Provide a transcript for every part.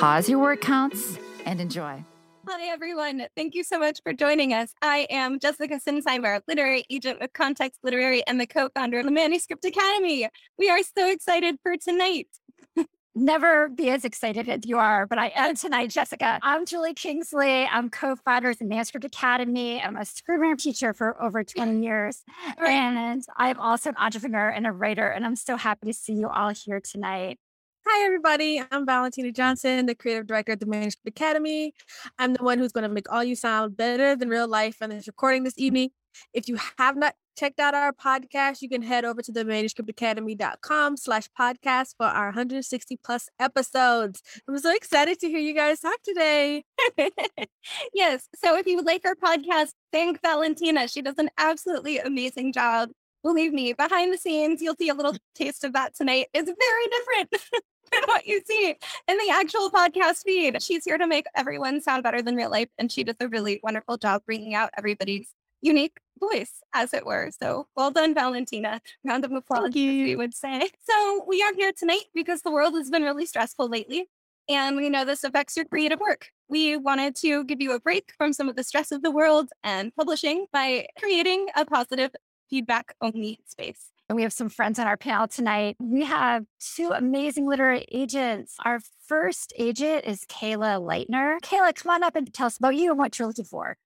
pause your word counts, and enjoy. Hi, everyone. Thank you so much for joining us. I am Jessica Sinsheimer, literary agent with Context Literary and the co founder of the Manuscript Academy. We are so excited for tonight. Never be as excited as you are, but I am tonight, Jessica. I'm Julie Kingsley. I'm co-founder of the Manuscript Academy. I'm a screenwriter teacher for over 20 years. And I'm also an entrepreneur and a writer. And I'm so happy to see you all here tonight. Hi, everybody. I'm Valentina Johnson, the creative director at the Manuscript Academy. I'm the one who's going to make all you sound better than real life on this recording this evening. If you have not checked out our podcast, you can head over to the manuscriptacademy.com slash podcast for our 160 plus episodes. I'm so excited to hear you guys talk today. yes. So if you would like our podcast, thank Valentina. She does an absolutely amazing job. Believe me, behind the scenes, you'll see a little taste of that tonight. It's very different than what you see in the actual podcast feed. She's here to make everyone sound better than real life, and she does a really wonderful job bringing out everybody's unique voice, as it were. So well done, Valentina. Round of applause, we would say. So we are here tonight because the world has been really stressful lately. And we know this affects your creative work. We wanted to give you a break from some of the stress of the world and publishing by creating a positive feedback only space. And we have some friends on our panel tonight. We have two amazing literary agents. Our first agent is Kayla Lightner. Kayla, come on up and tell us about you and what you're looking for.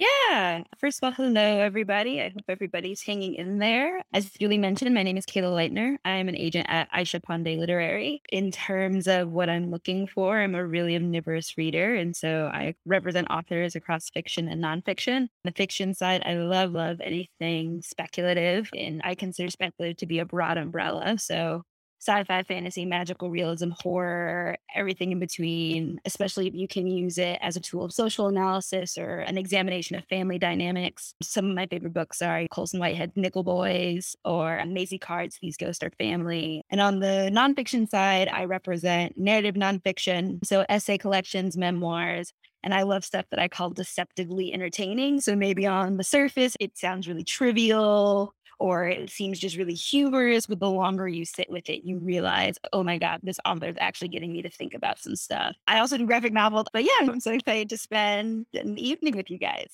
Yeah. First of all, hello, everybody. I hope everybody's hanging in there. As Julie mentioned, my name is Kayla Lightner. I'm an agent at Ayesha Pande Literary. In terms of what I'm looking for, I'm a really omnivorous reader. And so I represent authors across fiction and nonfiction. The fiction side, I love, love anything speculative. And I consider speculative to be a broad umbrella. So sci-fi, fantasy, magical realism, horror, everything in between, especially if you can use it as a tool of social analysis or an examination of family dynamics. Some of my favorite books are Colson Whitehead's Nickel Boys or Maisie Card's These Ghosts Are Family. And on the nonfiction side, I represent narrative nonfiction, so essay collections, memoirs, and I love stuff that I call deceptively entertaining. So maybe on the surface, it sounds really trivial or it seems just really humorous, but the longer you sit with it, you realize, oh my God, this author is actually getting me to think about some stuff. I also do graphic novels, but yeah, I'm so excited to spend an evening with you guys.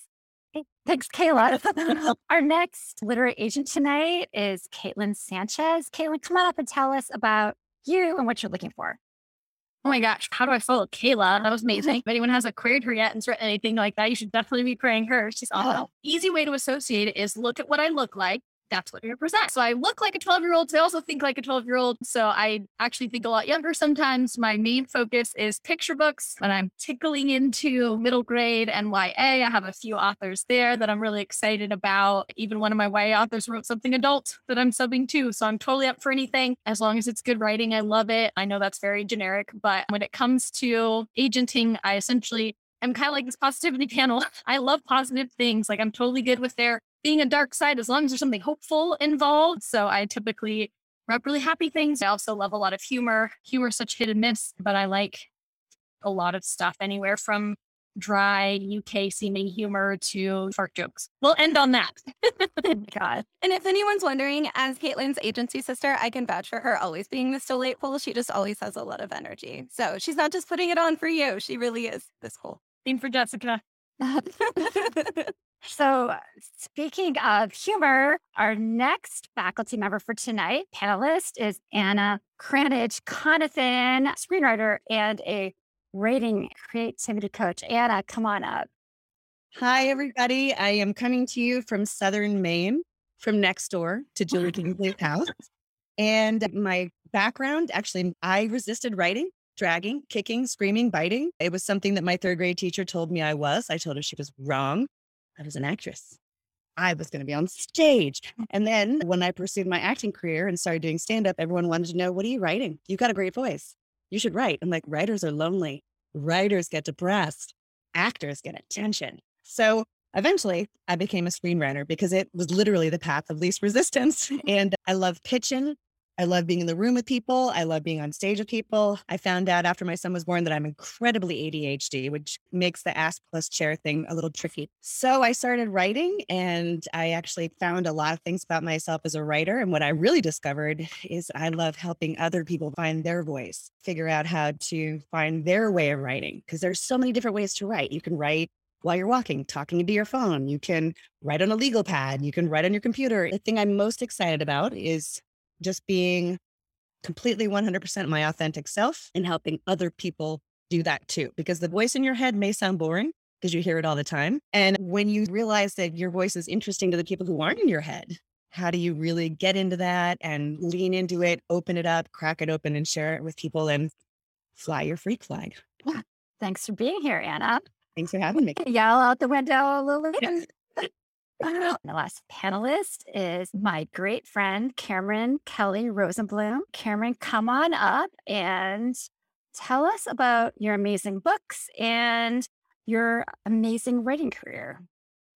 Thanks, Kayla. Our next literary agent tonight is Kaitlyn Sanchez. Kaitlyn, come on up and tell us about you and what you're looking for. Oh my gosh, how do I follow Kayla? That was amazing. If anyone hasn't queried her yet and written anything like that, you should definitely be querying her. She's awesome. Easy way to associate it is look at what I look like that's what I represent. So I look like a 12 year old. So I also think like a 12 year old. So I actually think a lot younger sometimes. My main focus is picture books. When I'm tickling into middle grade and YA, I have a few authors there that I'm really excited about. Even one of my YA authors wrote something adult that I'm subbing to. So I'm totally up for anything as long as it's good writing. I love it. I know that's very generic, but when it comes to agenting, I essentially I'm kind of like this positivity panel. I love positive things. Like I'm totally good with their being a dark side as long as there's something hopeful involved. So I typically rep really happy things. I also love a lot of humor. Humor is such hit and miss, but I like a lot of stuff anywhere from dry UK seeming humor to fart jokes. We'll end on that. Oh God. And if anyone's wondering, as Kaitlyn's agency sister, I can vouch for her always being this delightful. She just always has a lot of energy. So she's not just putting it on for you. She really is this cool. Theme for Jessica. So, speaking of humor, our next faculty member for tonight, panelist, is Anna Cranage Conathan, screenwriter and a writing creativity coach. Anna, come on up. Hi, everybody. I am coming to you from Southern Maine, from next door to Julie Kingsley's house. And my background actually, I resisted writing, dragging, kicking, screaming, biting. It was something that my third grade teacher told me I was. I told her she was wrong. I was an actress. I was going to be on stage. And then when I pursued my acting career and started doing stand up, everyone wanted to know, what are you writing? You've got a great voice. You should write. I'm like, writers are lonely. writers get depressed, actors get attention. So eventually I became a screenwriter because it was literally the path of least resistance. And I love pitching. I love being in the room with people. I love being on stage with people. I found out after my son was born that I'm incredibly ADHD, which makes the ask plus chair thing a little tricky. So I started writing and I actually found a lot of things about myself as a writer. And what I really discovered is I love helping other people find their voice, figure out how to find their way of writing, because there's so many different ways to write. You can write while you're walking, talking into your phone. You can write on a legal pad. You can write on your computer. The thing I'm most excited about is just being completely 100% my authentic self and helping other people do that too. Because the voice in your head may sound boring because you hear it all the time. And when you realize that your voice is interesting to the people who aren't in your head, how do you really get into that and lean into it, open it up, crack it open, and share it with people and fly your freak flag? Thanks for being here, Anna. Thanks for having me. Yell out the window a little later. the last panelist is my great friend, Cameron Kelly Rosenblum. Cameron, come on up and tell us about your amazing books and your amazing writing career.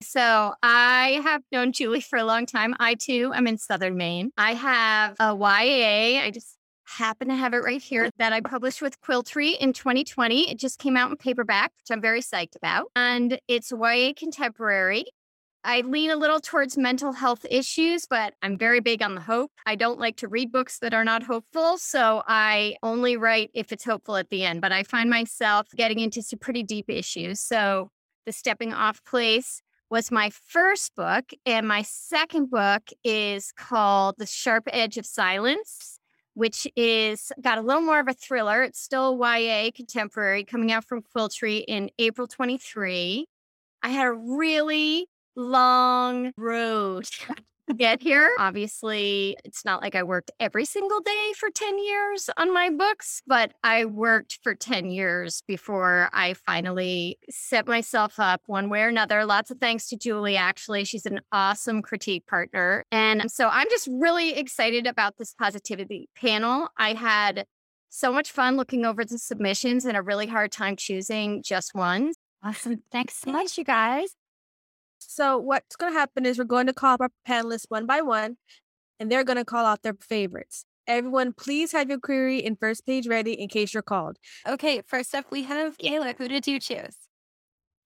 So I have known Julie for a long time. I too am in Southern Maine. I have a YA. I just happen to have it right here that I published with Quill Tree in 2020. It just came out in paperback, which I'm very psyched about. And it's YA contemporary. I lean a little towards mental health issues, but I'm very big on the hope. I don't like to read books that are not hopeful. So I only write if it's hopeful at the end. But I find myself getting into some pretty deep issues. So The Stepping Off Place was my first book. And my second book is called The Sharp Edge of Silence which is got a little more of a thriller. It's still YA contemporary coming out from Quill Tree in April 23. I had a really long road to get here. Obviously, it's not like I worked every single day for 10 years on my books, but I worked for 10 years before I finally set myself up one way or another. Lots of thanks to Julie, actually. She's an awesome critique partner. And so I'm just really excited about this positivity panel. I had so much fun looking over the submissions and a really hard time choosing just one. Awesome. Thanks so much, you guys. So what's going to happen is we're going to call up our panelists one by one, and they're going to call out their favorites. Everyone, please have your query in first page ready in case you're called. Okay, first up, we have Kayla. Who did you choose?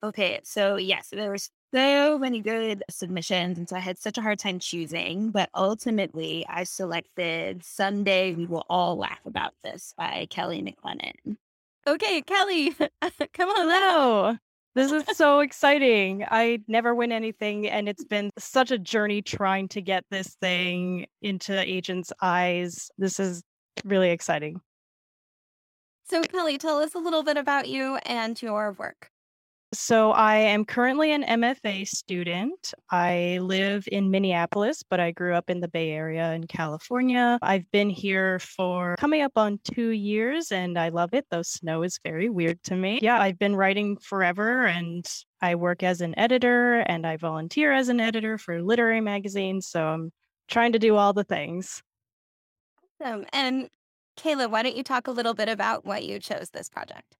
Okay, so yes, there were so many good submissions, and so I had such a hard time choosing. But ultimately, I selected "Someday We Will All Laugh About This" by Kelly McLenon. Okay, Kelly, come on. Hello. This is so exciting. I never win anything, and it's been such a journey trying to get this thing into agents' eyes. This is really exciting. So, Kelly, tell us a little bit about you and your work. So, I am currently an MFA student. I live in Minneapolis, but I grew up in the Bay Area in California. I've been here for coming up on two years and I love it, though snow is very weird to me. Yeah, I've been writing forever and I work as an editor and I volunteer as an editor for literary magazines. So, I'm trying to do all the things. Awesome. And Kayla, why don't you talk a little bit about what you chose this project?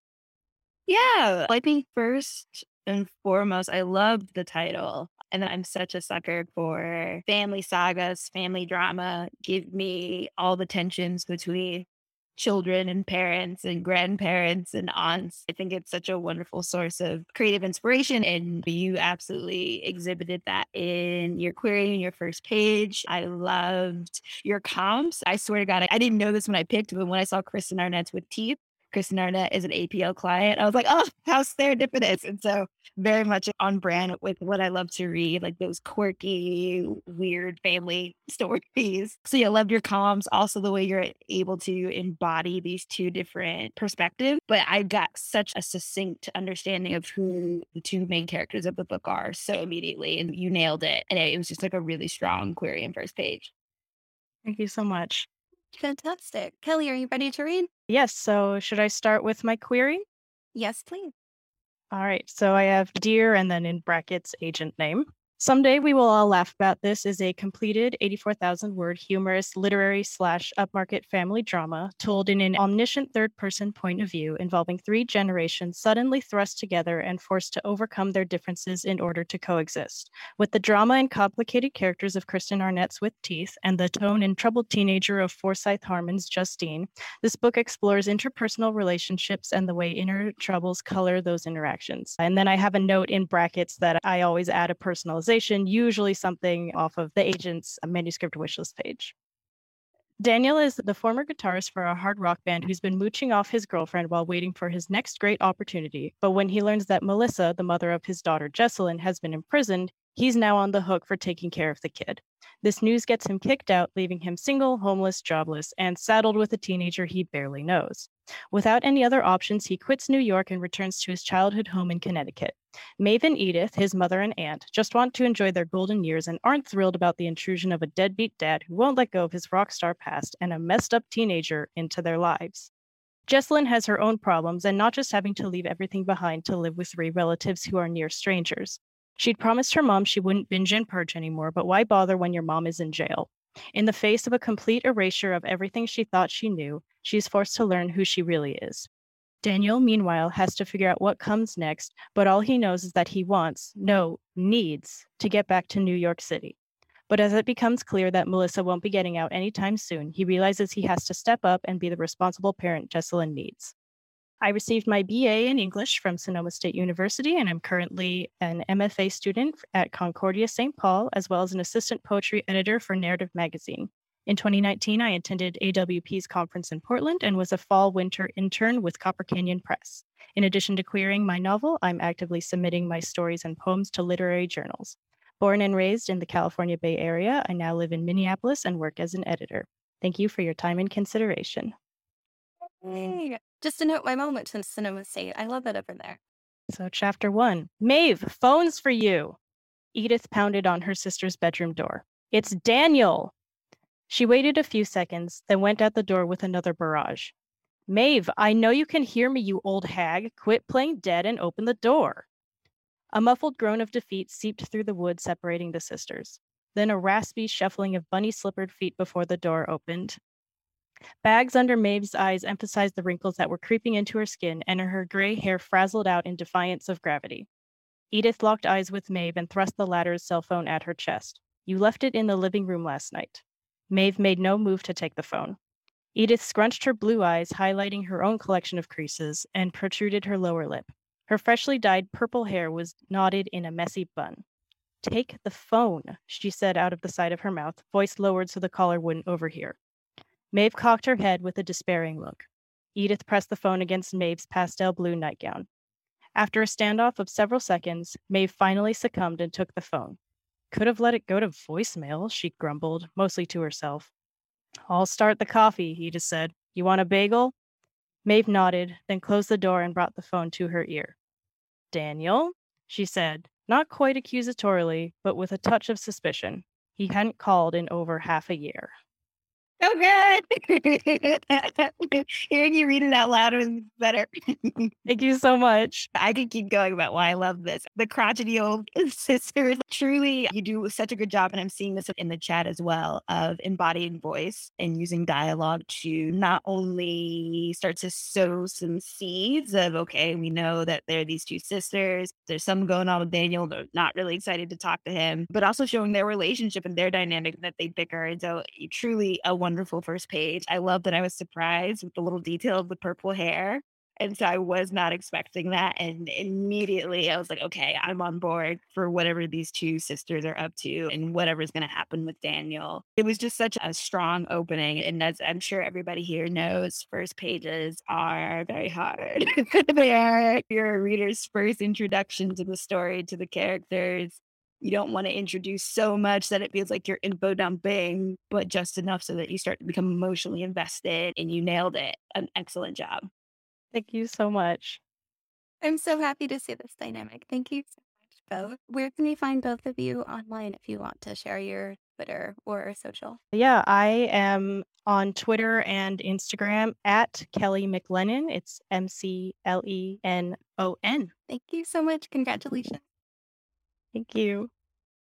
Yeah, I think first and foremost, I loved the title. And I'm such a sucker for family sagas, family drama. Give me all the tensions between children and parents and grandparents and aunts. I think it's such a wonderful source of creative inspiration. And you absolutely exhibited that in your query in your first page. I loved your comps. I swear to God, I, I didn't know this when I picked, but when I saw Kristen Arnett's with teeth, Kristen Arnett is an APL client. I was like, oh, how serendipitous. And so very much on brand with what I love to read, like those quirky, weird family stories. So yeah, loved your comms. Also the way you're able to embody these two different perspectives. But I got such a succinct understanding of who the two main characters of the book are so immediately. And you nailed it. And it was just like a really strong query in first page. Thank you so much. Fantastic. Kelly, are you ready to read? Yes. So, should I start with my query? Yes, please. All right. So, I have Dear and then in brackets agent name. Someday We Will All Laugh About This is a completed 84,000 word humorous literary slash upmarket family drama told in an omniscient third person point of view involving three generations suddenly thrust together and forced to overcome their differences in order to coexist. With the drama and complicated characters of Kristen Arnett's with teeth and the tone and troubled teenager of Forsyth Harmon's Justine, this book explores interpersonal relationships and the way inner troubles color those interactions. And then I have a note in brackets that I always add a personal usually something off of the agent's manuscript wishlist page. Daniel is the former guitarist for a hard rock band who's been mooching off his girlfriend while waiting for his next great opportunity. But when he learns that Melissa, the mother of his daughter Jessalyn, has been imprisoned, he's now on the hook for taking care of the kid. This news gets him kicked out, leaving him single, homeless, jobless, and saddled with a teenager he barely knows. Without any other options, he quits New York and returns to his childhood home in Connecticut. Maeve and Edith, his mother and aunt, just want to enjoy their golden years and aren't thrilled about the intrusion of a deadbeat dad who won't let go of his rock star past and a messed up teenager into their lives. Jessalyn has her own problems and not just having to leave everything behind to live with three relatives who are near strangers. She'd promised her mom she wouldn't binge and purge anymore, but why bother when your mom is in jail? In the face of a complete erasure of everything she thought she knew, she's forced to learn who she really is. Daniel, meanwhile, has to figure out what comes next, but all he knows is that he wants, no, needs, to get back to New York City. But as it becomes clear that Melissa won't be getting out anytime soon, he realizes he has to step up and be the responsible parent Jessalyn needs. I received my BA in English from Sonoma State University, and I'm currently an MFA student at Concordia St. Paul, as well as an assistant poetry editor for Narrative Magazine. In 2019, I attended AWP's conference in Portland and was a fall winter intern with Copper Canyon Press. In addition to querying my novel, I'm actively submitting my stories and poems to literary journals. Born and raised in the California Bay Area, I now live in Minneapolis and work as an editor. Thank you for your time and consideration. Hey, just to note my moment to Sonoma State. I love it over there. So, chapter one Maeve, phones for you. Edith pounded on her sister's bedroom door. It's Daniel. She waited a few seconds, then went out the door with another barrage. Maeve, I know you can hear me, you old hag. Quit playing dead and open the door. A muffled groan of defeat seeped through the wood separating the sisters. Then a raspy shuffling of bunny slippered feet before the door opened. Bags under Maeve's eyes emphasized the wrinkles that were creeping into her skin, and her gray hair frazzled out in defiance of gravity. Edith locked eyes with Maeve and thrust the latter's cell phone at her chest. You left it in the living room last night. Maeve made no move to take the phone. Edith scrunched her blue eyes, highlighting her own collection of creases, and protruded her lower lip. Her freshly dyed purple hair was knotted in a messy bun. Take the phone, she said out of the side of her mouth, voice lowered so the caller wouldn't overhear. Maeve cocked her head with a despairing look. Edith pressed the phone against Maeve's pastel blue nightgown. After a standoff of several seconds, Maeve finally succumbed and took the phone. Could have let it go to voicemail, she grumbled, mostly to herself. I'll start the coffee, Edith said. You want a bagel? Maeve nodded, then closed the door and brought the phone to her ear. Daniel, she said, not quite accusatorily, but with a touch of suspicion. He hadn't called in over half a year. So good. Hearing you read it out loud was better. Thank you so much. I could keep going about why I love this. The crotchety old sisters. Truly, you do such a good job. And I'm seeing this in the chat as well of embodying voice and using dialogue to not only start to sow some seeds of, okay, we know that there are these two sisters. There's some going on with Daniel. They're not really excited to talk to him, but also showing their relationship and their dynamic that they bicker. And so, you truly a wonderful first page. I love that I was surprised with the little detail of the purple hair. And so I was not expecting that. And immediately I was like, okay, I'm on board for whatever these two sisters are up to and whatever's going to happen with Daniel. It was just such a strong opening. And as I'm sure everybody here knows, first pages are very hard. they are your reader's first introduction to the story, to the characters you don't want to introduce so much that it feels like you're info dumping, but just enough so that you start to become emotionally invested and you nailed it. An excellent job. Thank you so much. I'm so happy to see this dynamic. Thank you so much, both. Where can we find both of you online if you want to share your Twitter or social? Yeah, I am on Twitter and Instagram at Kelly McLenon. It's M C L E N O N. Thank you so much. Congratulations. Thank you.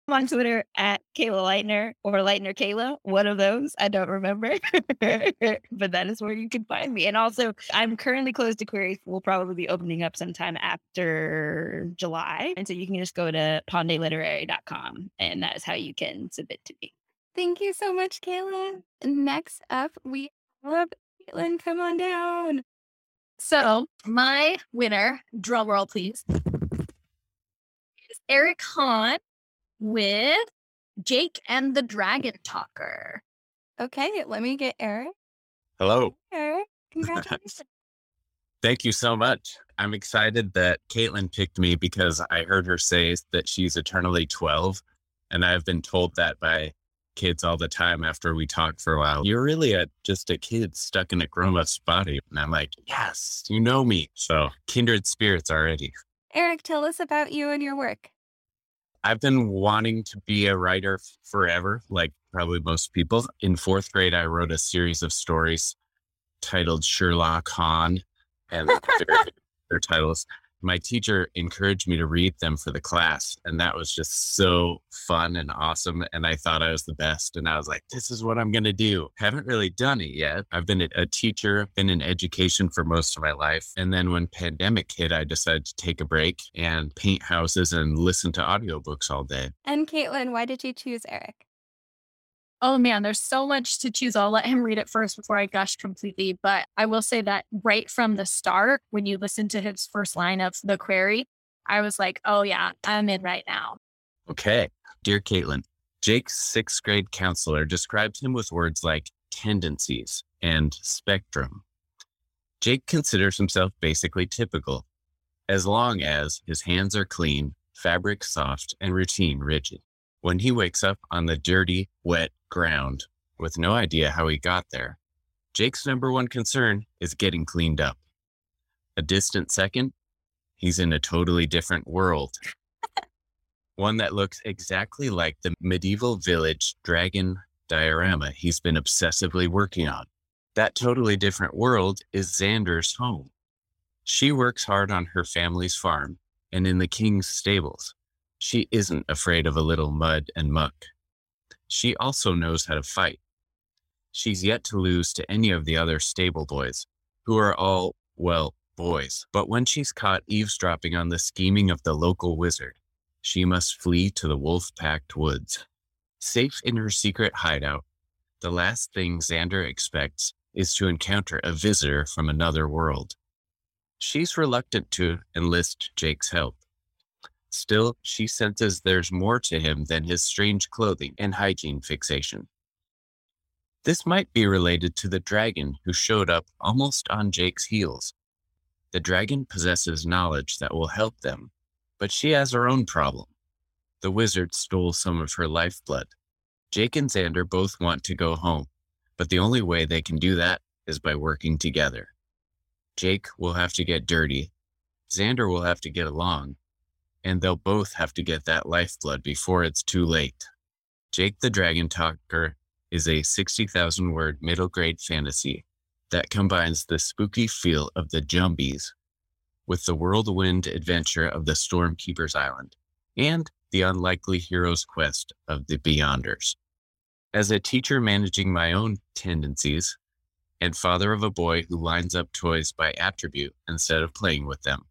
I'm on Twitter at Kayla Lightner or Lightner Kayla, one of those. I don't remember. but that is where you can find me. And also, I'm currently closed to queries. We'll probably be opening up sometime after July. And so you can just go to pandeliterary.com and that is how you can submit to me. Thank you so much, Kayla. Next up, we have Kaitlyn. Come on down. So my winner, drum roll please, is Eric Hahn with Jake and the Dragon Talker. Okay, let me get Eric. Hello. Eric, congratulations. Thank you so much. I'm excited that Kaitlyn picked me because I heard her say that she's eternally 12. And I've been told that by kids all the time after we talk for a while. You're really a, just a kid stuck in a grown up's body. And I'm like, yes, you know me. So kindred spirits already. Eric, tell us about you and your work. I've been wanting to be a writer forever, like probably most people. In fourth grade, I wrote a series of stories titled Sherlock Hahn, and their, their titles. My teacher encouraged me to read them for the class, and that was just so fun and awesome. And I thought I was the best, and I was like, "This is what I'm going to do." Haven't really done it yet. I've been a teacher, been in education for most of my life, and then when pandemic hit, I decided to take a break and paint houses and listen to audiobooks all day. And Kaitlyn, why did you choose Eric? Oh man, there's so much to choose. I'll let him read it first before I gush completely. But I will say that right from the start, when you listen to his first line of the query, I was like, oh yeah, I'm in right now. Okay. Dear Kaitlyn, Jake's sixth grade counselor describes him with words like tendencies and spectrum. Jake considers himself basically typical, as long as his hands are clean, fabric soft, and routine rigid. When he wakes up on the dirty, wet ground with no idea how he got there, Jake's number one concern is getting cleaned up. A distant second, he's in a totally different world. One that looks exactly like the medieval village dragon diorama he's been obsessively working on. That totally different world is Xander's home. She works hard on her family's farm and in the king's stables. She isn't afraid of a little mud and muck. She also knows how to fight. She's yet to lose to any of the other stable boys, who are all, well, boys. But when she's caught eavesdropping on the scheming of the local wizard, she must flee to the wolf packed woods. Safe in her secret hideout, the last thing Xander expects is to encounter a visitor from another world. She's reluctant to enlist Jake's help. Still, she senses there's more to him than his strange clothing and hygiene fixation. This might be related to the dragon who showed up almost on Jake's heels. The dragon possesses knowledge that will help them, but she has her own problem. The wizard stole some of her lifeblood. Jake and Xander both want to go home, but the only way they can do that is by working together. Jake will have to get dirty. Xander will have to get along, and they'll both have to get that lifeblood before it's too late. Jake the Dragon Talker is a 60,000 word middle grade fantasy that combines the spooky feel of the Jumbies with the whirlwind adventure of the Stormkeeper's Island and the unlikely hero's quest of the Beyonders. As a teacher managing my own tendencies and father of a boy who lines up toys by attribute instead of playing with them,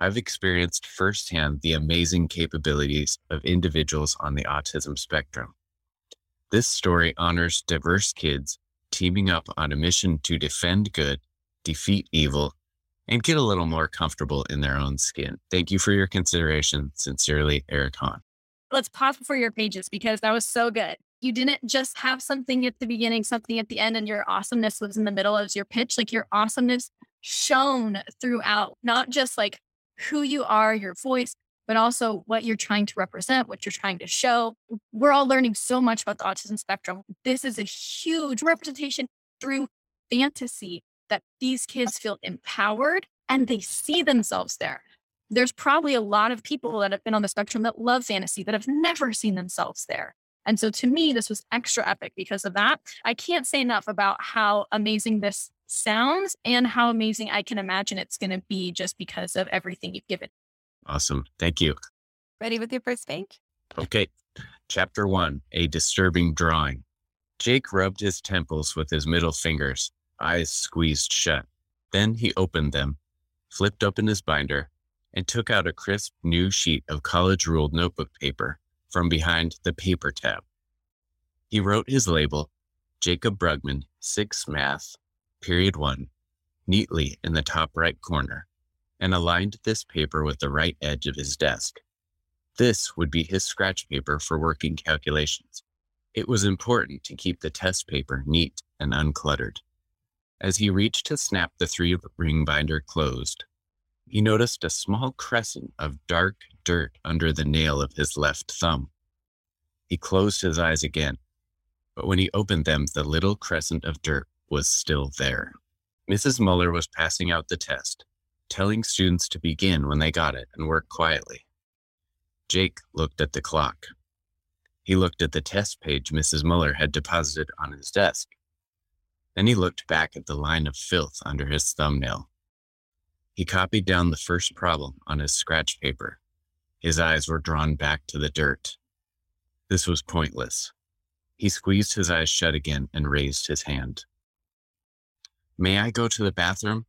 I've experienced firsthand the amazing capabilities of individuals on the autism spectrum. This story honors diverse kids teaming up on a mission to defend good, defeat evil, and get a little more comfortable in their own skin. Thank you for your consideration. Sincerely, Eric Hahn. Let's pause before your pages because that was so good. You didn't just have something at the beginning, something at the end, and your awesomeness was in the middle as your pitch. Like your awesomeness shown throughout, not just like who you are, your voice, but also what you're trying to represent, what you're trying to show. We're all learning so much about the autism spectrum. This is a huge representation through fantasy that these kids feel empowered and they see themselves there. There's probably a lot of people that have been on the spectrum that love fantasy that have never seen themselves there. And so to me, this was extra epic because of that. I can't say enough about how amazing this sounds and how amazing I can imagine it's going to be just because of everything you've given. Awesome. Thank you. Ready with your first page? Okay. Chapter one A disturbing drawing. Jake rubbed his temples with his middle fingers, eyes squeezed shut. Then he opened them, flipped open his binder, and took out a crisp new sheet of college ruled notebook paper from behind the paper tab. He wrote his label, Jacob Brugman, 6 Math, period 1, neatly in the top right corner, and aligned this paper with the right edge of his desk. This would be his scratch paper for working calculations. It was important to keep the test paper neat and uncluttered. As he reached to snap the three ring binder closed, he noticed a small crescent of dark dirt under the nail of his left thumb. He closed his eyes again, but when he opened them, the little crescent of dirt was still there. Mrs. Muller was passing out the test, telling students to begin when they got it and work quietly. Jake looked at the clock. He looked at the test page Mrs. Muller had deposited on his desk. Then he looked back at the line of filth under his thumbnail. He copied down the first problem on his scratch paper. His eyes were drawn back to the dirt. This was pointless. He squeezed his eyes shut again and raised his hand. May I go to the bathroom?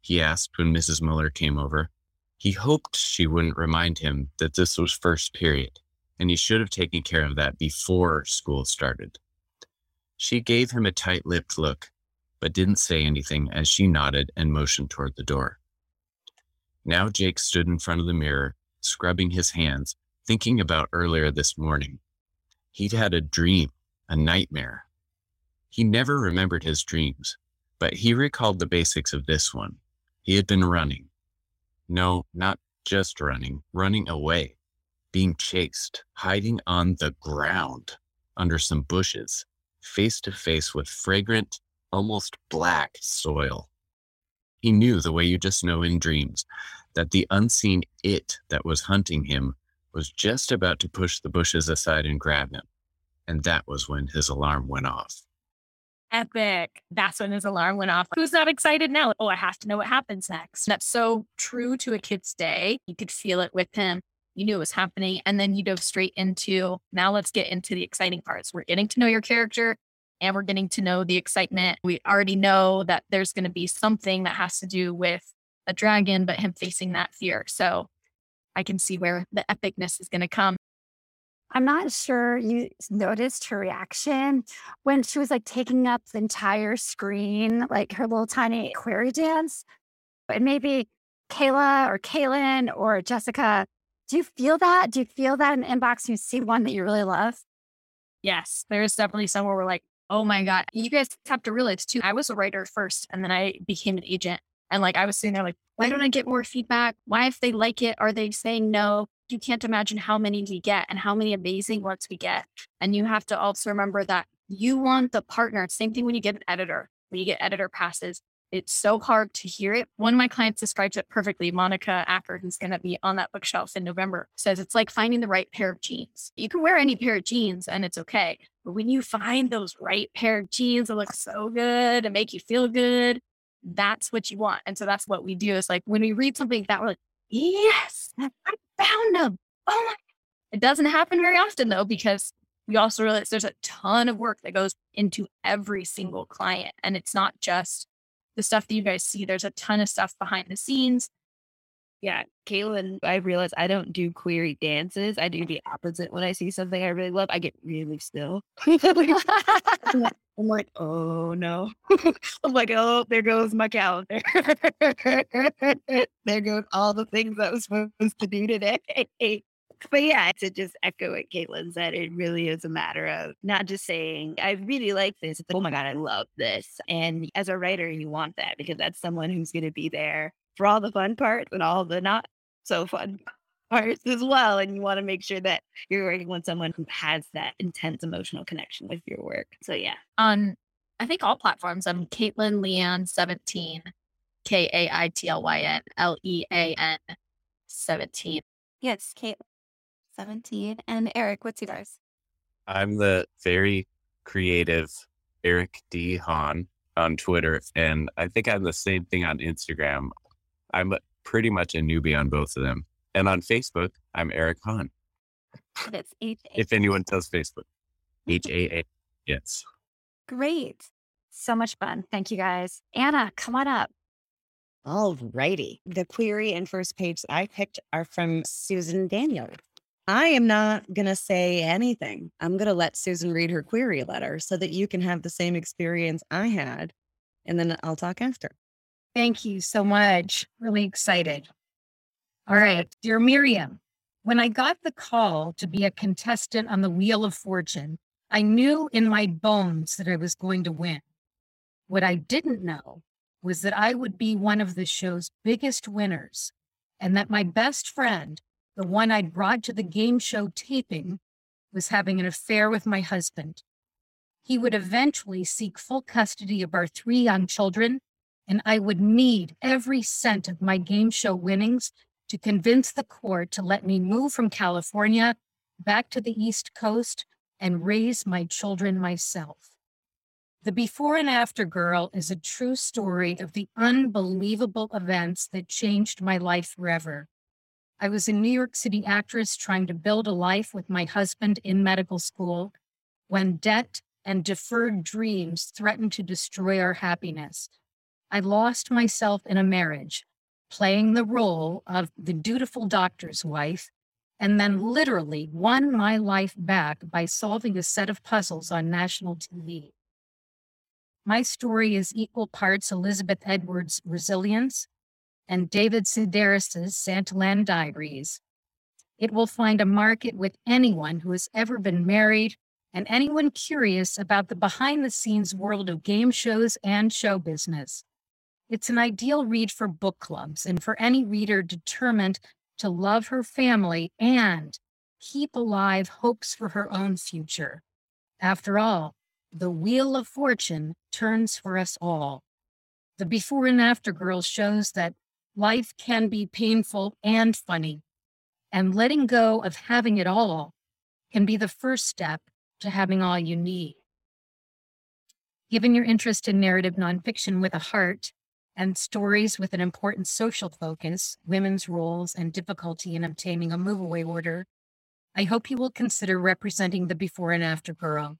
He asked when Mrs. Muller came over. He hoped she wouldn't remind him that this was first period, and he should have taken care of that before school started. She gave him a tight lipped look, but didn't say anything as she nodded and motioned toward the door. Now Jake stood in front of the mirror, scrubbing his hands, thinking about earlier this morning. He'd had a dream, a nightmare. He never remembered his dreams, but he recalled the basics of this one. He had been running. No, not just running, running away, being chased, hiding on the ground under some bushes, face to face with fragrant, almost black soil. He knew the way you just know in dreams that the unseen it that was hunting him was just about to push the bushes aside and grab him. And that was when his alarm went off. Epic. That's when his alarm went off. Who's not excited now? Oh, I have to know what happens next. That's so true to a kid's day. You could feel it with him. You knew it was happening. And then you dove straight into now let's get into the exciting parts. We're getting to know your character and we're getting to know the excitement. We already know that there's going to be something that has to do with a dragon, but him facing that fear. So I can see where the epicness is going to come. I'm not sure you noticed her reaction when she was like taking up the entire screen, like her little tiny query dance. And maybe Kayla or Kaylin or Jessica, do you feel that? Do you feel that in the inbox you see one that you really love? Yes, there's definitely some where we're like, oh my God. You guys have to realize too, I was a writer first and then I became an agent. And like I was sitting there like, why don't I get more feedback? Why, if they like it, are they saying no? You can't imagine how many we get and how many amazing ones we get. And you have to also remember that you want the partner. Same thing when you get an editor, when you get editor passes. It's so hard to hear it. One of my clients describes it perfectly. Monica Acker, who's going to be on that bookshelf in November, says it's like finding the right pair of jeans. You can wear any pair of jeans and it's okay. But when you find those right pair of jeans that look so good and make you feel good, that's what you want. And so that's what we do is like when we read something like that, we're like, yes, found them. Oh my. It doesn't happen very often though, because we also realize there's a ton of work that goes into every single client. And it's not just the stuff that you guys see, there's a ton of stuff behind the scenes. Yeah, Kaitlyn, I realize I don't do query dances. I do the opposite. When I see something I really love, I get really still. I'm like, oh no. I'm like, oh, there goes my calendar. there goes all the things I was supposed to do today. But yeah, to just echo what Kaitlyn said, it really is a matter of not just saying, I really like this. Oh my God, I love this. And as a writer, you want that because that's someone who's going to be there for all the fun parts and all the not so fun parts as well. And you want to make sure that you're working with someone who has that intense emotional connection with your work. So yeah. On I think all platforms, I'm Kaitlyn Leanne 17, K A I T L Y N L E A N 17. Yes, Kate 17. And Eric, what's yours? I'm the very creative Eric D. Hahn on Twitter, and I think I'm the same thing on Instagram. I'm pretty much a newbie on both of them. And on Facebook, I'm Eric Hahn. It's H. If anyone tells Facebook, H A A. Yes. Great. So much fun. Thank you guys. Anna, come on up. All righty. The query and first page I picked are from Susan Daniel. I am not going to say anything. I'm going to let Susan read her query letter so that you can have the same experience I had. And then I'll talk after. Thank you so much. Really excited. All right. Dear Miriam, when I got the call to be a contestant on the Wheel of Fortune, I knew in my bones that I was going to win. What I didn't know was that I would be one of the show's biggest winners and that my best friend, the one I'd brought to the game show taping, was having an affair with my husband. He would eventually seek full custody of our three young children, and I would need every cent of my game show winnings to convince the court to let me move from California back to the East Coast and raise my children myself. The Before and After Girl is a true story of the unbelievable events that changed my life forever. I was a New York City actress trying to build a life with my husband in medical school when debt and deferred dreams threatened to destroy our happiness. I lost myself in a marriage, playing the role of the dutiful doctor's wife, and then literally won my life back by solving a set of puzzles on national TV. My story is equal parts Elizabeth Edwards' resilience and David Sedaris' Santaland Diaries. It will find a market with anyone who has ever been married and anyone curious about the behind the scenes world of game shows and show business. It's an ideal read for book clubs and for any reader determined to love her family and keep alive hopes for her own future. After all, the wheel of fortune turns for us all. The before and after girl shows that life can be painful and funny, and letting go of having it all can be the first step to having all you need. Given your interest in narrative nonfiction with a heart and stories with an important social focus, women's roles, and difficulty in obtaining a move away order, I hope you will consider representing the before and after girl.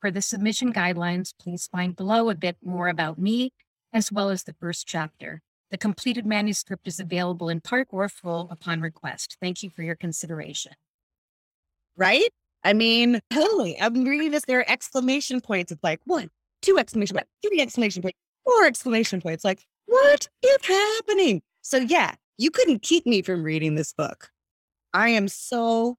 For the submission guidelines, please find below a bit more about me, as well as the first chapter. The completed manuscript is available in part or full upon request. Thank you for your consideration. Right? I mean, totally. I'm reading this. There are exclamation points. It's like one, two exclamation points, three exclamation points, four exclamation points. Like, what is happening? So, yeah, you couldn't keep me from reading this book. I am so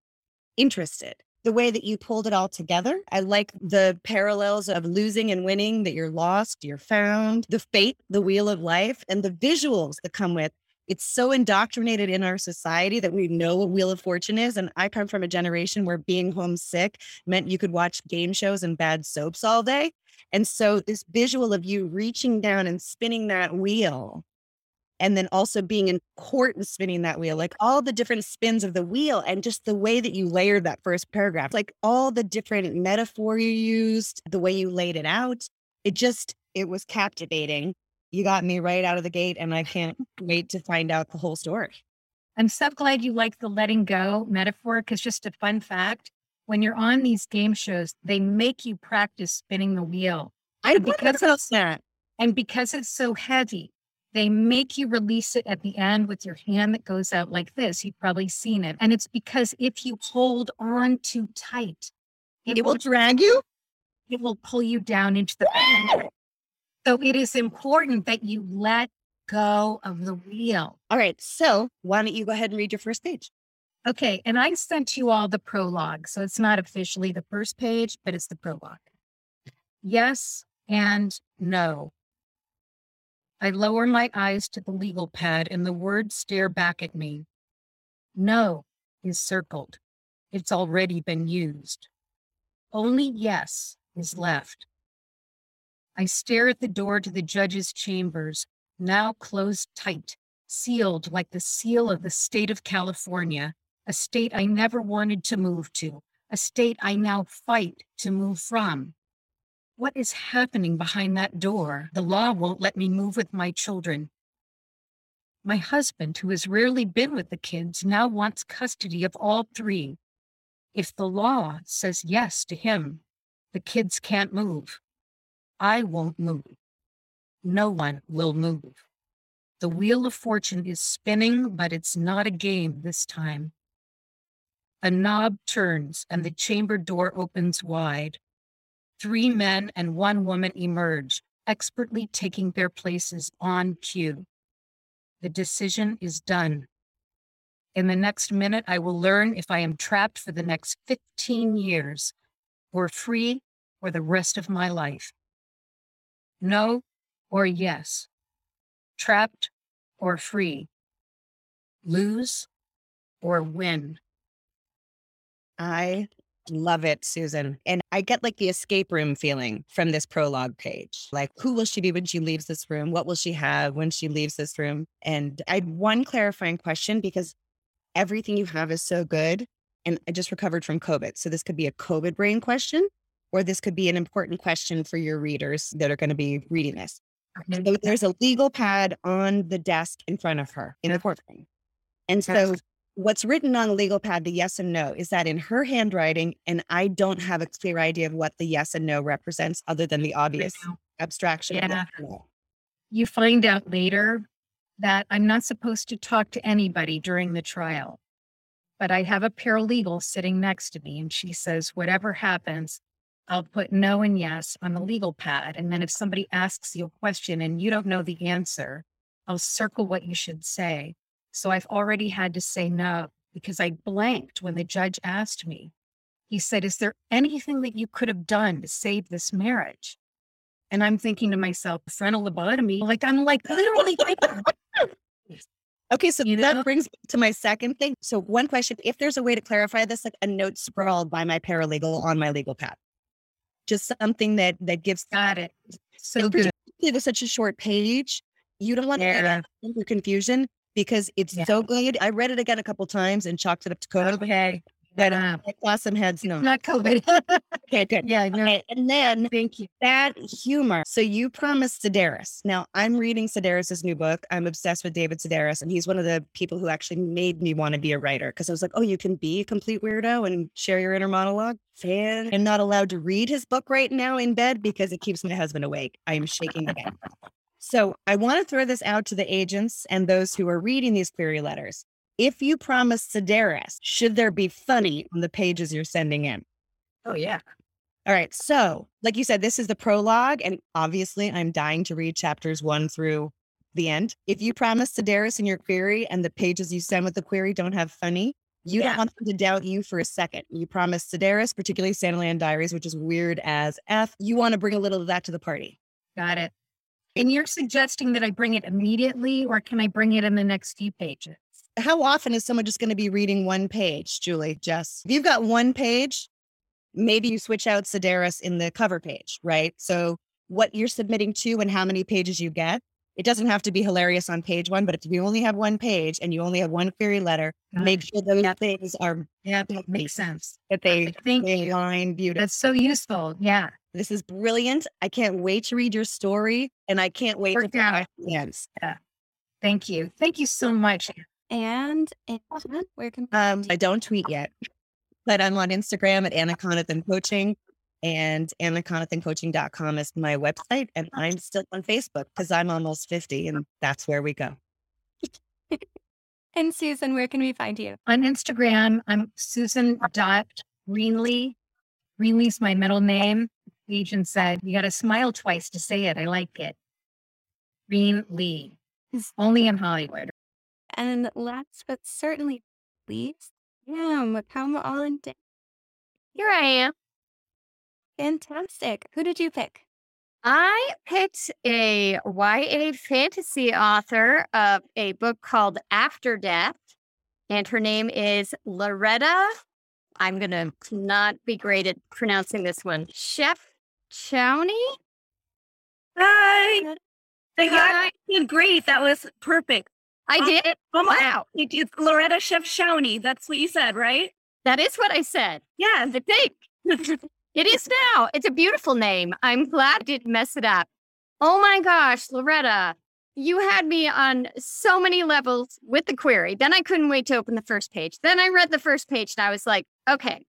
interested the way that you pulled it all together. I like the parallels of losing and winning, that you're lost, you're found, the fate, the wheel of life, and the visuals that come with. It's so indoctrinated in our society that we know what Wheel of Fortune is. And I come from a generation where being homesick meant you could watch game shows and bad soaps all day. And so, this visual of you reaching down and spinning that wheel and then also being in court and spinning that wheel, like all the different spins of the wheel and just the way that you layered that first paragraph, like all the different metaphor you used, the way you laid it out. It just, it was captivating. You got me right out of the gate, and I can't wait to find out the whole story. I'm so glad you like the letting go metaphor because just a fun fact when you're on these game shows, they make you practice spinning the wheel. I because that. And because it's so heavy, they make you release it at the end with your hand that goes out like this. You've probably seen it. And it's because if you hold on too tight, it, it will, will drag you. It will pull you down into the. pit. so it is important that you let go of the wheel. All right. So why don't you go ahead and read your first page? Okay. And I sent you all the prologue. So it's not officially the first page, but it's the prologue. Yes and no. I lower my eyes to the legal pad and the words stare back at me. No is circled. It's already been used. Only yes is left. I stare at the door to the judge's chambers, now closed tight, sealed like the seal of the state of California, a state I never wanted to move to, a state I now fight to move from. What is happening behind that door? The law won't let me move with my children. My husband, who has rarely been with the kids, now wants custody of all three. If the law says yes to him, the kids can't move. I won't move. No one will move. The wheel of fortune is spinning, but it's not a game this time. A knob turns and the mm. chamber door opens wide. Three men and one woman emerge, expertly taking their places on cue. The decision is done. In the next minute, I will learn if I am trapped for the next 15 years or free for the rest of my life. No or yes. Trapped or free. Lose or win. I love it, Susan. And I get like the escape room feeling from this prologue page. Like, who will she be when she leaves this room? What will she have when she leaves this room? And I had one clarifying question because everything you have is so good. And I just recovered from COVID. So this could be a COVID brain question, or this could be an important question for your readers that are going to be reading this. Mm-hmm. So there's a legal pad on the desk in front of her in the courtroom. And so what's written on the legal pad, the yes and no, is that in her handwriting, and I don't have a clear idea of what the yes and no represents other than the obvious abstraction. Yeah. You find out later that I'm not supposed to talk to anybody during the trial, but I have a paralegal sitting next to me, and she says, whatever happens, I'll put no and yes on the legal pad. And then if somebody asks you a question and you don't know the answer, I'll circle what you should say. So I've already had to say no because I blanked when the judge asked me. He said, Is there anything that you could have done to save this marriage? And I'm thinking to myself, frontal lobotomy, like I'm like literally Okay, so that brings me to my second thing. So one question, if there's a way to clarify this, like a note scrawled by my paralegal on my legal pad. Just something that that gives got it. So good. with such a short page, you don't want Yeah. to get confusion because it's so good. I read it again a couple times and chalked it up to COVID. Okay. But uh, awesome heads, no. Not COVID. okay, good. Yeah, no. Okay, And then thank you. That humor. So you promised Sedaris. Now I'm reading Sedaris's new book. I'm obsessed with David Sedaris, and he's one of the people who actually made me want to be a writer because I was like, oh, you can be a complete weirdo and share your inner monologue. Fan. I'm not allowed to read his book right now in bed because it keeps my husband awake. I am shaking bed. So I want to throw this out to the agents and those who are reading these query letters. If you promise Sedaris, should there be funny on the pages you're sending in? Oh, yeah. All right. So, like you said, this is the prologue, and obviously, I'm dying to read chapters one through the end. If you promise Sedaris in your query and the pages you send with the query don't have funny, you Yeah. don't want them to doubt you for a second. You promise Sedaris, particularly Santaland Diaries, which is weird as F. You want to bring a little of that to the party. Got it. And you're suggesting that I bring it immediately or can I bring it in the next few pages? How often is someone just going to be reading one page, Julie, Jess? If you've got one page, maybe you switch out Sedaris in the cover page, right? So, what you're submitting to and how many pages you get. It doesn't have to be hilarious on page one, but if you only have one page and you only have one query letter, Got make sure those things are Yeah, that makes sense. that they, Thank they you. align beautifully. That's so useful. Yeah. This is brilliant. I can't wait to read your story and I can't wait Worked to out. hands. Thank you. Thank you so much. And Anna, where can Um, I don't tweet yet, but I'm on Instagram at Anna Conathan Coaching and annaconathancoaching.com is my website. And I'm still on Facebook because I'm almost 50 and that's where we go. and Susan, where can we find you? On Instagram, I'm Susan dot Greenlee. Greenlee's my middle name. The agent said, you got to smile twice to say it. I like it. Greenlee. Only in Hollywood. And last but certainly least, yeah, come on down. Here I am. Fantastic. Who did you pick? I picked a YA fantasy author of a book called After Death, and her name is Loretta. I'm going to not be great at pronouncing this one. Chef Chowney? Hi. Hi. You did great. That was perfect. I Oh, did. Oh my, Wow. you did Loretta Chef Shawnee. That's what you said, right? That is what I said. Yeah. I think. it is now. It's a beautiful name. I'm glad I didn't mess it up. Oh my gosh, Loretta, you had me on so many levels with the query. Then I couldn't wait to open the first page. Then I read the first page and I was like, okay,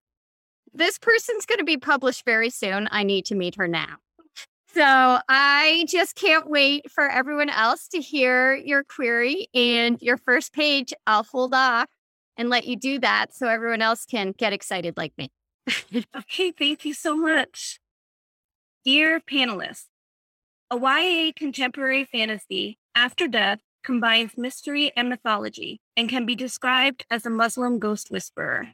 this person's going to be published very soon. I need to meet her now. So I just can't wait for everyone else to hear your query and your first page. I'll hold off and let you do that so everyone else can get excited like me. okay, thank you so much. Dear panelists, a YA contemporary fantasy, After Death, combines mystery and mythology and can be described as a Muslim ghost whisperer.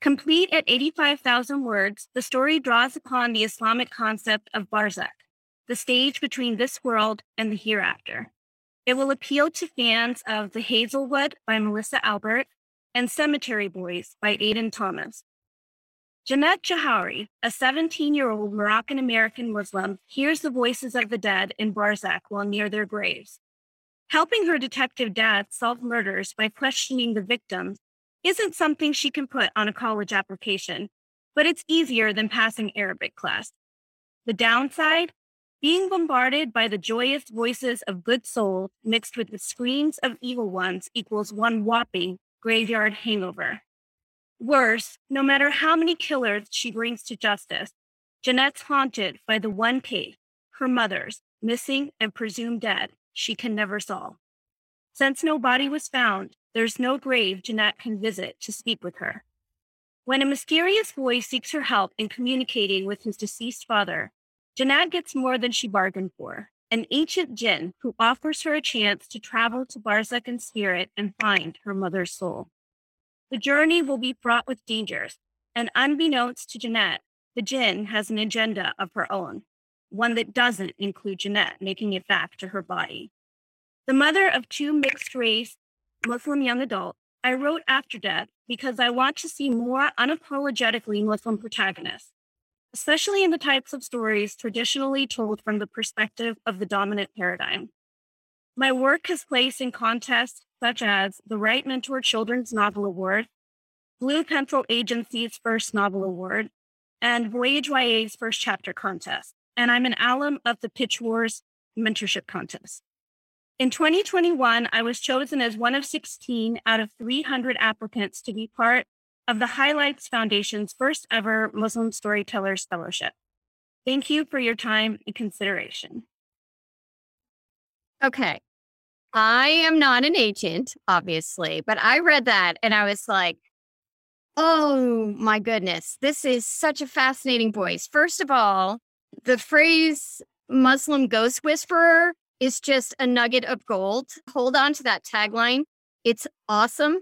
Complete at 85,000 words, the story draws upon the Islamic concept of barzakh, the stage between this world and the hereafter. It will appeal to fans of The Hazel Wood by Melissa Albert and Cemetery Boys by Aiden Thomas. Jeanette Jahouri, a 17 year old Moroccan American Muslim, hears the voices of the dead in Barzakh while near their graves. Helping her detective dad solve murders by questioning the victims isn't something she can put on a college application, but it's easier than passing Arabic class. The downside? Being bombarded by the joyous voices of good souls mixed with the screams of evil ones equals one whopping graveyard hangover. Worse, no matter how many killers she brings to justice, Jeanette's haunted by the one case, her mother's, missing and presumed dead, she can never solve. Since no body was found, there's no grave Jeanette can visit to speak with her. When a mysterious voice seeks her help in communicating with his deceased father, Jeanette gets more than she bargained for an ancient jinn who offers her a chance to travel to Barzakh in spirit and find her mother's soul. The journey will be fraught with dangers, and unbeknownst to Jeanette, the jinn has an agenda of her own, one that doesn't include Jeanette making it back to her body. The mother of two mixed race Muslim young adult, I wrote After Death because I want to see more unapologetically Muslim protagonists, especially in the types of stories traditionally told from the perspective of the dominant paradigm. My work has placed in contests such as the WriteMentor Children's Novel Award, Blue Pencil Agency's First Novel Award, and Voyage YA's First Chapter Contest. And I'm an alum of the Pitch Wars Mentorship Contest. In 2021, I was chosen as one of 16 out of 300 applicants to be part of the Highlights Foundation's first ever Muslim Storytellers Fellowship. Thank you for your time and consideration. Okay. I am not an agent, obviously, but I read that and I was like, oh my goodness, this is such a fascinating voice. First of all, the phrase Muslim ghost whisperer is just a nugget of gold. Hold on to that tagline. It's awesome.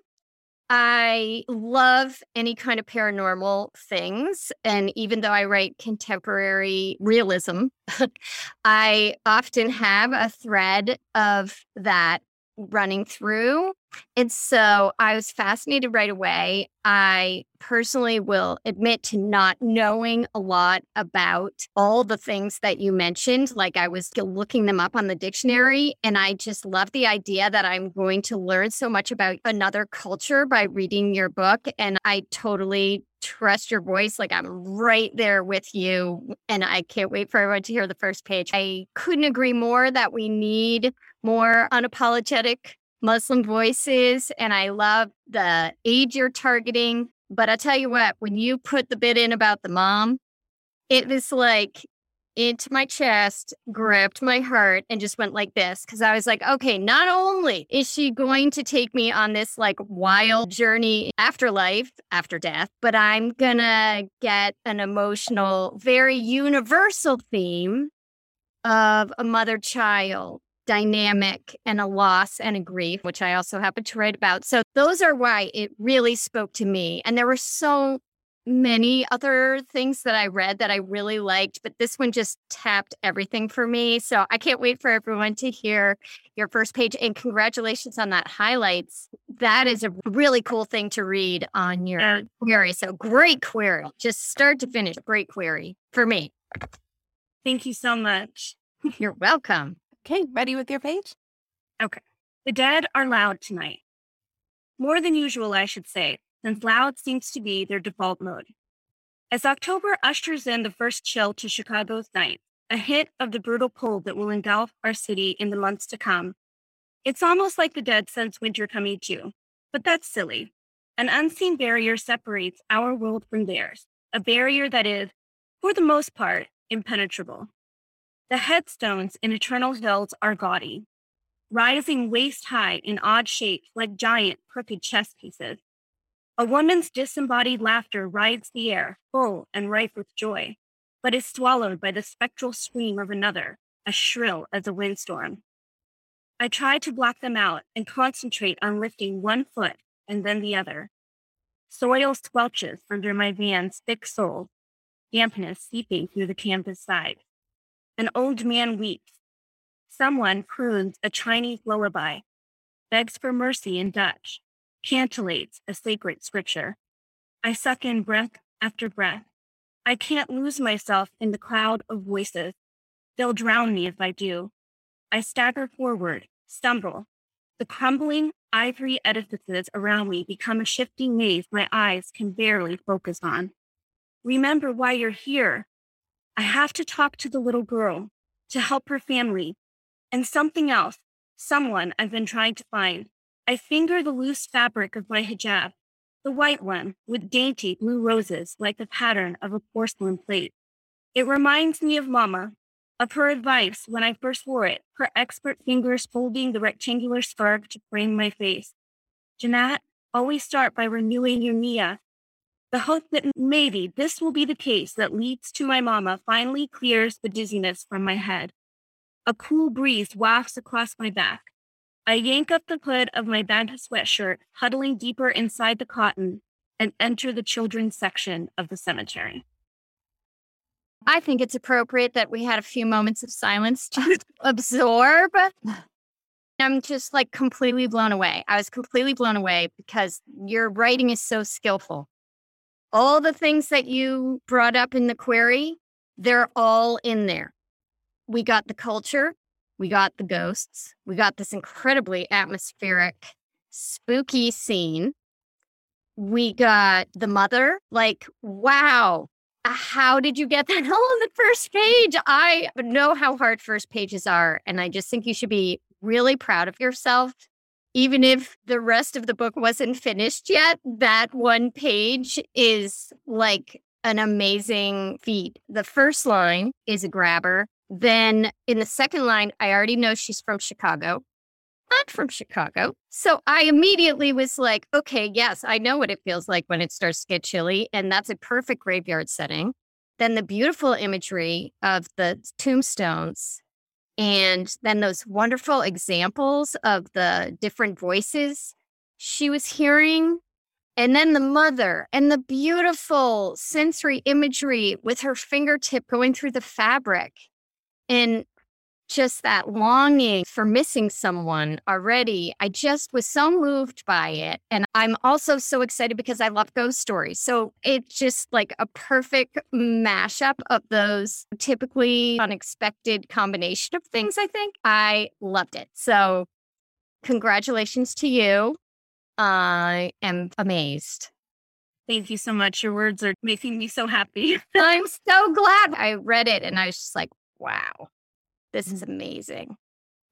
I love any kind of paranormal things. And even though I write contemporary realism, I often have a thread of that running through. And so I was fascinated right away. I personally will admit to not knowing a lot about all the things that you mentioned. Like I was looking them up on the dictionary, and I just love the idea that I'm going to learn so much about another culture by reading your book. And I totally trust your voice. Like I'm right there with you. And I can't wait for everyone to hear the first page. I couldn't agree more that we need more unapologetic Muslim voices. And I love the age you're targeting. But I tell you what, when you put the bit in about the mom, it was like into my chest, gripped my heart, and just went like this. Cause I was like, okay, not only is she going to take me on this like wild journey after life, after death, but I'm gonna get an emotional, very universal theme of a mother child dynamic and a loss and a grief, which I also happen to write about. So those are why it really spoke to me. And there were so many other things that I read that I really liked, but this one just tapped everything for me. So I can't wait for everyone to hear your first page. And congratulations on that highlights. That is a really cool thing to read on your query. So great query, just start to finish. Great query for me. Thank you so much. You're welcome. Okay, ready with your page? Okay. The dead are loud tonight. More than usual, I should say, since loud seems to be their default mode. As October ushers in the first chill to Chicago's night, a hint of the brutal cold that will engulf our city in the months to come, it's almost like the dead sense winter coming too. But that's silly. An unseen barrier separates our world from theirs, a barrier that is, for the most part, impenetrable. The headstones in Eternal Hills are gaudy, rising waist high in odd shapes like giant crooked chess pieces. A woman's disembodied laughter rides the air, full and ripe with joy, but is swallowed by the spectral scream of another, as shrill as a windstorm. I try to block them out and concentrate on lifting one foot and then the other. Soil squelches under my van's thick sole, dampness seeping through the canvas side. An old man weeps. Someone croons a Chinese lullaby, begs for mercy in Dutch, cantillates a sacred scripture. I suck in breath after breath. I can't lose myself in the cloud of voices. They'll drown me if I do. I stagger forward, stumble. The crumbling ivory edifices around me become a shifting maze my eyes can barely focus on. Remember why you're here. I have to talk to the little girl, to help her family, and something else, someone I've been trying to find. I finger the loose fabric of my hijab, the white one with dainty blue roses like the pattern of a porcelain plate. It reminds me of Mama, of her advice when I first wore it, her expert fingers folding the rectangular scarf to frame my face. Jeanette, always start by renewing your Nia. The hope that maybe this will be the case that leads to my mama finally clears the dizziness from my head. A cool breeze wafts across my back. I yank up the hood of my band sweatshirt, huddling deeper inside the cotton, and enter the children's section of the cemetery. I think it's appropriate that we had a few moments of silence to absorb. I'm just like completely blown away. I was completely blown away because your writing is so skillful. All the things that you brought up in the query, they're all in there. We got the culture, we got the ghosts, we got this incredibly atmospheric, spooky scene. We got the mother. Like, wow, how did you get that all on the first page? I know how hard first pages are. And I just think you should be really proud of yourself. Even if the rest of the book wasn't finished yet, that one page is like an amazing feat. The first line is a grabber. Then in the second line, I already know she's from Chicago. I'm from Chicago. So I immediately was like, okay, yes, I know what it feels like when it starts to get chilly. And that's a perfect graveyard setting. Then the beautiful imagery of the tombstones. And then those wonderful examples of the different voices she was hearing. And then the mother and the beautiful sensory imagery with her fingertip going through the fabric. And just that longing for missing someone already. I just was so moved by it. And I'm also so excited because I love ghost stories. So it's just like a perfect mashup of those typically unexpected combination of things, I think. I loved it. So congratulations to you. I am amazed. Thank you so much. Your words are making me so happy. I'm so glad I read it and I was just like, wow. This is mm-hmm. amazing.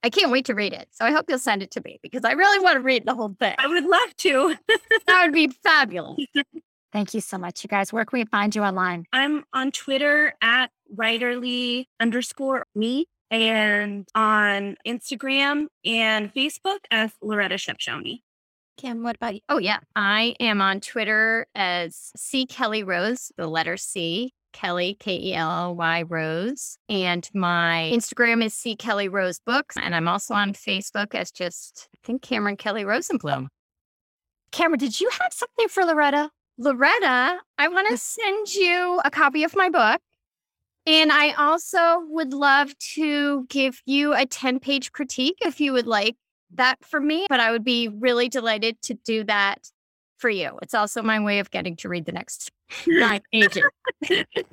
I can't wait to read it. So I hope you'll send it to me because I really want to read the whole thing. I would love to. that would be fabulous. Thank you so much, you guys. Where can we find you online? I'm on Twitter at writerly underscore me and on Instagram and Facebook as Loretta Shepshoni. Kim, what about you? Oh, yeah. I am on Twitter as C Kelly Rose, the letter C, Kelly, K E L L Y Rose. And my Instagram is C Kelly Rose Books. And I'm also on Facebook as just, I think, Cameron Kelly Rosenblum. Cameron, did you have something for Loretta? Loretta, I want to send you a copy of my book. And I also would love to give you a 10 page critique if you would like that for me. But I would be really delighted to do that for you. It's also my way of getting to read the next nine pages.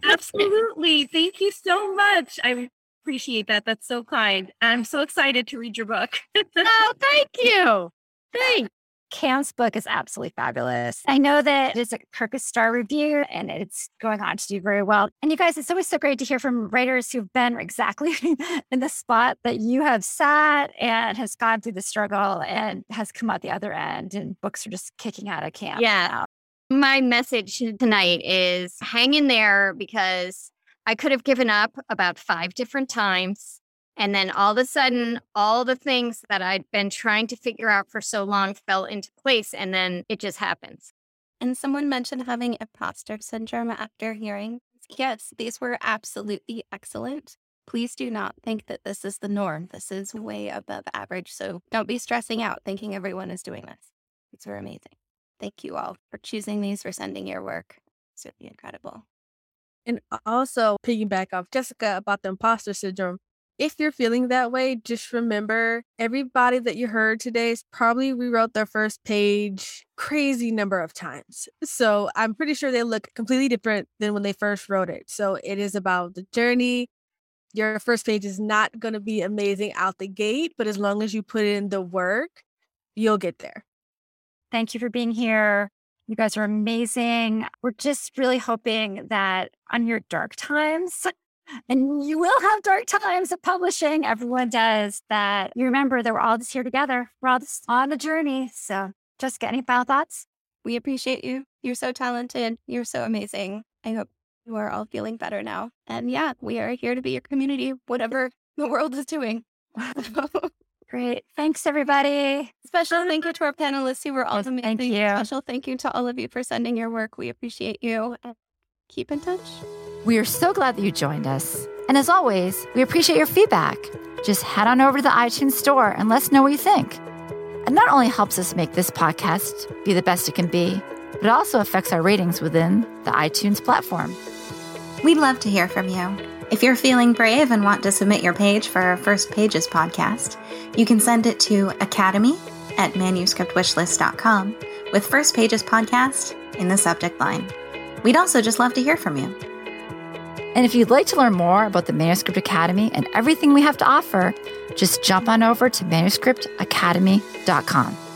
Absolutely. Thank you so much. I appreciate that. That's so kind. I'm so excited to read your book. oh, thank you. Thanks. Cam's book is absolutely fabulous. I know that it's a Kirkus Star review and it's going on to do very well. And you guys, it's always so great to hear from writers who've been exactly in the spot that you have sat and has gone through the struggle and has come out the other end. And books are just kicking out of Cam. Yeah. My message tonight is hang in there because I could have given up about five different times. And then all of a sudden, all the things that I'd been trying to figure out for so long fell into place. And then it just happens. And someone mentioned having imposter syndrome after hearing. Yes, these were absolutely excellent. Please do not think that this is the norm. This is way above average. So don't be stressing out thinking everyone is doing this. These were amazing. Thank you all for choosing these, for sending your work. It's really incredible. And also piggyback off Jessica about the imposter syndrome. If you're feeling that way, just remember everybody that you heard today probably rewrote their first page crazy number of times. So I'm pretty sure they look completely different than when they first wrote it. So it is about the journey. Your first page is not going to be amazing out the gate, but as long as you put in the work, you'll get there. Thank you for being here. You guys are amazing. We're just really hoping that on your dark times, and you will have dark times of publishing, everyone does, that you remember that we're all just here together. We're all just on a journey. So, Jessica, any final thoughts? We appreciate you. You're so talented. You're so amazing. I hope you are all feeling better now. And yeah, we are here to be your community, whatever the world is doing. Great. Thanks, everybody. Special thank you to our panelists who were all amazing. Thank you. Special thank you to all of you for sending your work. We appreciate you. And keep in touch. We are so glad that you joined us. And as always, we appreciate your feedback. Just head on over to the iTunes store and let us know what you think. It not only helps us make this podcast be the best it can be, but it also affects our ratings within the iTunes platform. We'd love to hear from you. If you're feeling brave and want to submit your page for our First Pages podcast, you can send it to academy at manuscriptwishlist.com with First Pages podcast in the subject line. We'd also just love to hear from you. And if you'd like to learn more about the Manuscript Academy and everything we have to offer, just jump on over to manuscriptacademy.com.